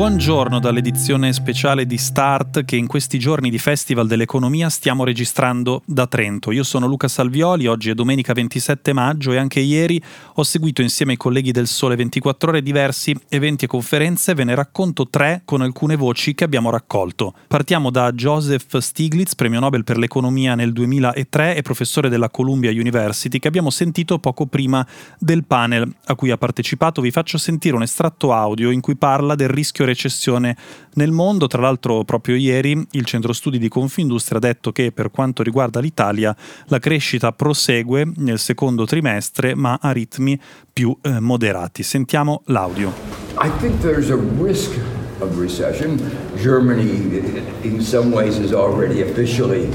Buongiorno dall'edizione speciale di Start che in questi giorni di Festival dell'Economia stiamo registrando da Trento. Io sono Luca Salvioli, oggi è domenica 27 maggio e anche ieri ho seguito insieme ai colleghi del Sole 24 ore diversi eventi e conferenze, ve ne racconto tre con alcune voci che abbiamo raccolto. Partiamo da Joseph Stiglitz, premio Nobel per l'economia nel 2003 e professore della Columbia University, che abbiamo sentito poco prima del panel a cui ha partecipato. Vi faccio sentire un estratto audio in cui parla del rischio recessione nel mondo. Tra l'altro proprio ieri il centro studi di Confindustria ha detto che per quanto riguarda l'Italia la crescita prosegue nel secondo trimestre ma a ritmi più eh, moderati. Sentiamo l'audio. I think there's a risk of recession. Germany in some ways is already officially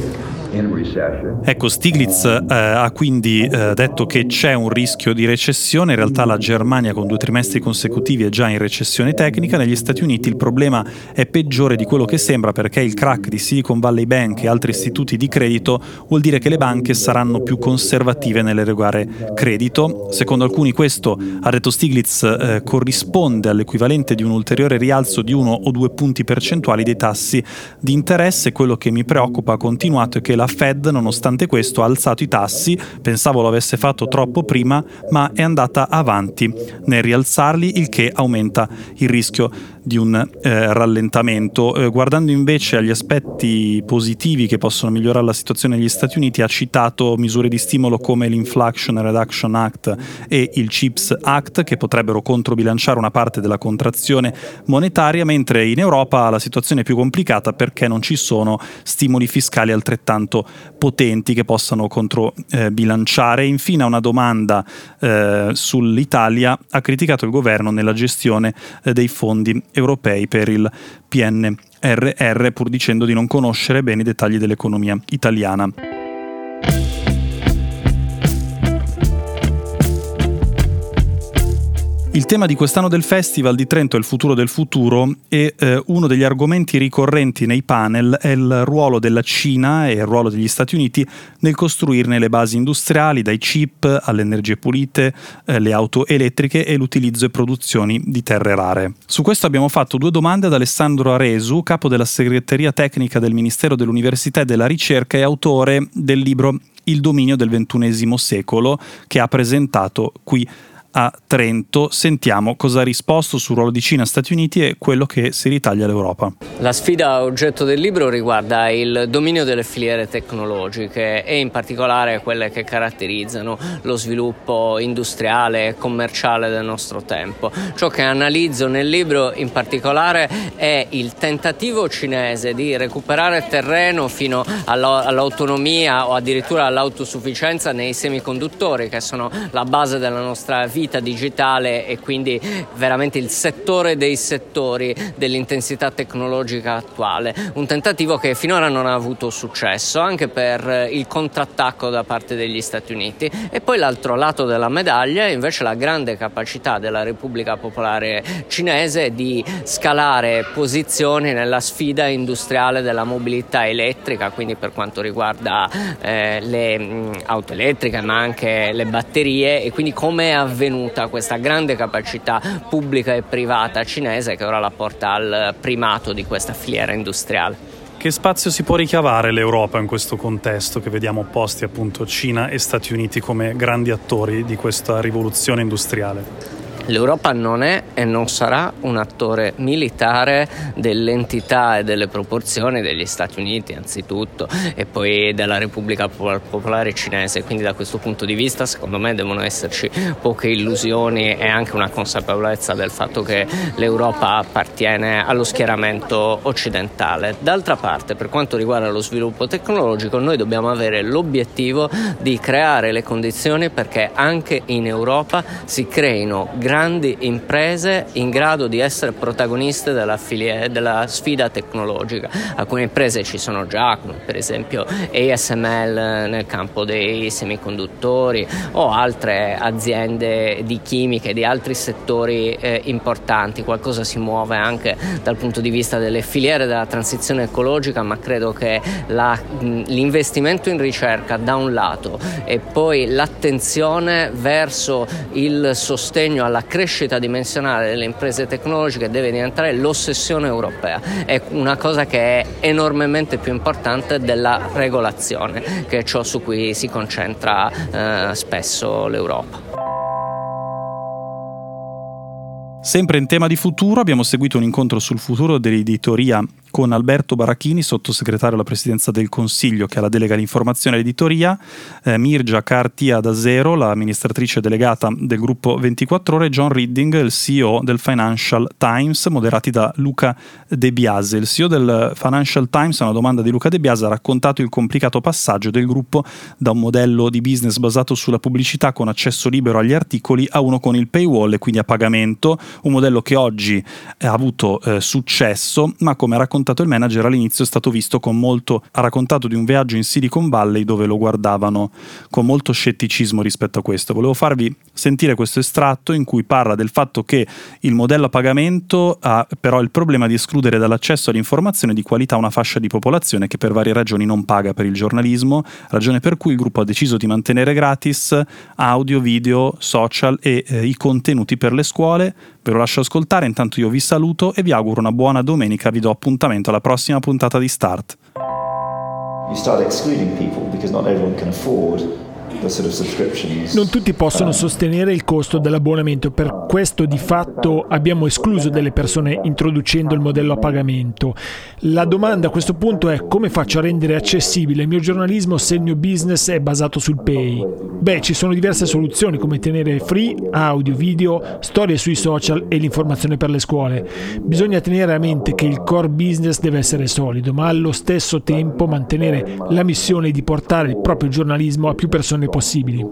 Ecco, Stiglitz eh, ha quindi eh, detto che c'è un rischio di recessione, in realtà la Germania con due trimestri consecutivi è già in recessione tecnica, negli Stati Uniti il problema è peggiore di quello che sembra perché il crack di Silicon Valley Bank e altri istituti di credito vuol dire che le banche saranno più conservative nell'erogare credito. Secondo alcuni questo, ha detto Stiglitz, eh, corrisponde all'equivalente di un ulteriore rialzo di uno o due punti percentuali dei tassi di interesse. Quello che mi preoccupa, ha continuato, è che la la Fed, nonostante questo, ha alzato i tassi, pensavo lo avesse fatto troppo prima, ma è andata avanti. Nel rialzarli, il che aumenta il rischio di un eh, rallentamento. Eh, guardando invece agli aspetti positivi che possono migliorare la situazione negli Stati Uniti, ha citato misure di stimolo come l'Inflation Reduction Act e il CHIPS Act che potrebbero controbilanciare una parte della contrazione monetaria, mentre in Europa la situazione è più complicata perché non ci sono stimoli fiscali altrettanto potenti che possano controbilanciare. Eh, Infine una domanda eh, sull'Italia. Ha criticato il governo nella gestione eh, dei fondi europei per il PNRR pur dicendo di non conoscere bene i dettagli dell'economia italiana. Il tema di quest'anno del Festival di Trento è il futuro del futuro e eh, uno degli argomenti ricorrenti nei panel è il ruolo della Cina e il ruolo degli Stati Uniti nel costruirne le basi industriali, dai chip alle energie pulite, eh, le auto elettriche e l'utilizzo e produzioni di terre rare. Su questo abbiamo fatto due domande ad Alessandro Aresu, capo della segreteria tecnica del Ministero dell'Università e della Ricerca e autore del libro Il dominio del XXI secolo che ha presentato qui a Trento. Sentiamo cosa ha risposto sul ruolo di Cina Stati Uniti e quello che si ritaglia all'Europa. La sfida oggetto del libro riguarda il dominio delle filiere tecnologiche e in particolare quelle che caratterizzano lo sviluppo industriale e commerciale del nostro tempo. Ciò che analizzo nel libro in particolare è il tentativo cinese di recuperare terreno fino all'autonomia o addirittura all'autosufficienza nei semiconduttori che sono la base della nostra vita vita digitale e quindi veramente il settore dei settori dell'intensità tecnologica attuale. Un tentativo che finora non ha avuto successo anche per il contrattacco da parte degli Stati Uniti e poi l'altro lato della medaglia è invece la grande capacità della Repubblica Popolare Cinese di scalare posizioni nella sfida industriale della mobilità elettrica, quindi per quanto riguarda eh, le mh, auto elettriche ma anche le batterie e quindi come è avvenuto ottenuta questa grande capacità pubblica e privata cinese che ora la porta al primato di questa filiera industriale. Che spazio si può ricavare l'Europa in questo contesto che vediamo opposti appunto Cina e Stati Uniti come grandi attori di questa rivoluzione industriale? L'Europa non è e non sarà un attore militare dell'entità e delle proporzioni degli Stati Uniti anzitutto e poi della Repubblica Popolare Cinese, quindi da questo punto di vista secondo me devono esserci poche illusioni e anche una consapevolezza del fatto che l'Europa appartiene allo schieramento occidentale. D'altra parte per quanto riguarda lo sviluppo tecnologico noi dobbiamo avere l'obiettivo di creare le condizioni perché anche in Europa si creino grandi grandi imprese in grado di essere protagoniste della, filie, della sfida tecnologica. Alcune imprese ci sono già, come per esempio ASML nel campo dei semiconduttori o altre aziende di chimica e di altri settori eh, importanti. Qualcosa si muove anche dal punto di vista delle filiere della transizione ecologica, ma credo che la, l'investimento in ricerca da un lato e poi l'attenzione verso il sostegno alla crescita dimensionale delle imprese tecnologiche deve diventare l'ossessione europea. È una cosa che è enormemente più importante della regolazione, che è ciò su cui si concentra eh, spesso l'Europa. Sempre in tema di futuro abbiamo seguito un incontro sul futuro dell'editoria con Alberto Barachini, sottosegretario alla Presidenza del Consiglio che ha la delega all'informazione e all'editoria, eh, Mirja Cartia da Zero, l'amministratrice delegata del gruppo 24 ore, John Redding, il CEO del Financial Times, moderati da Luca De Biase. Il CEO del Financial Times, a una domanda di Luca De Biase, ha raccontato il complicato passaggio del gruppo da un modello di business basato sulla pubblicità con accesso libero agli articoli a uno con il paywall e quindi a pagamento, un modello che oggi ha avuto eh, successo, ma come ha raccontato raccontato il manager all'inizio è stato visto con molto ha raccontato di un viaggio in Silicon Valley dove lo guardavano con molto scetticismo rispetto a questo. Volevo farvi sentire questo estratto in cui parla del fatto che il modello a pagamento ha però il problema di escludere dall'accesso all'informazione di qualità una fascia di popolazione che per varie ragioni non paga per il giornalismo, ragione per cui il gruppo ha deciso di mantenere gratis audio, video, social e eh, i contenuti per le scuole. Ve lo lascio ascoltare, intanto io vi saluto e vi auguro una buona domenica, vi do appuntamento appuntamento alla prossima puntata di Start. You start excluding people because not everyone can afford non tutti possono sostenere il costo dell'abbonamento, per questo di fatto abbiamo escluso delle persone introducendo il modello a pagamento. La domanda a questo punto è come faccio a rendere accessibile il mio giornalismo se il mio business è basato sul pay? Beh, ci sono diverse soluzioni come tenere free, audio, video, storie sui social e l'informazione per le scuole. Bisogna tenere a mente che il core business deve essere solido, ma allo stesso tempo mantenere la missione di portare il proprio giornalismo a più persone possibili.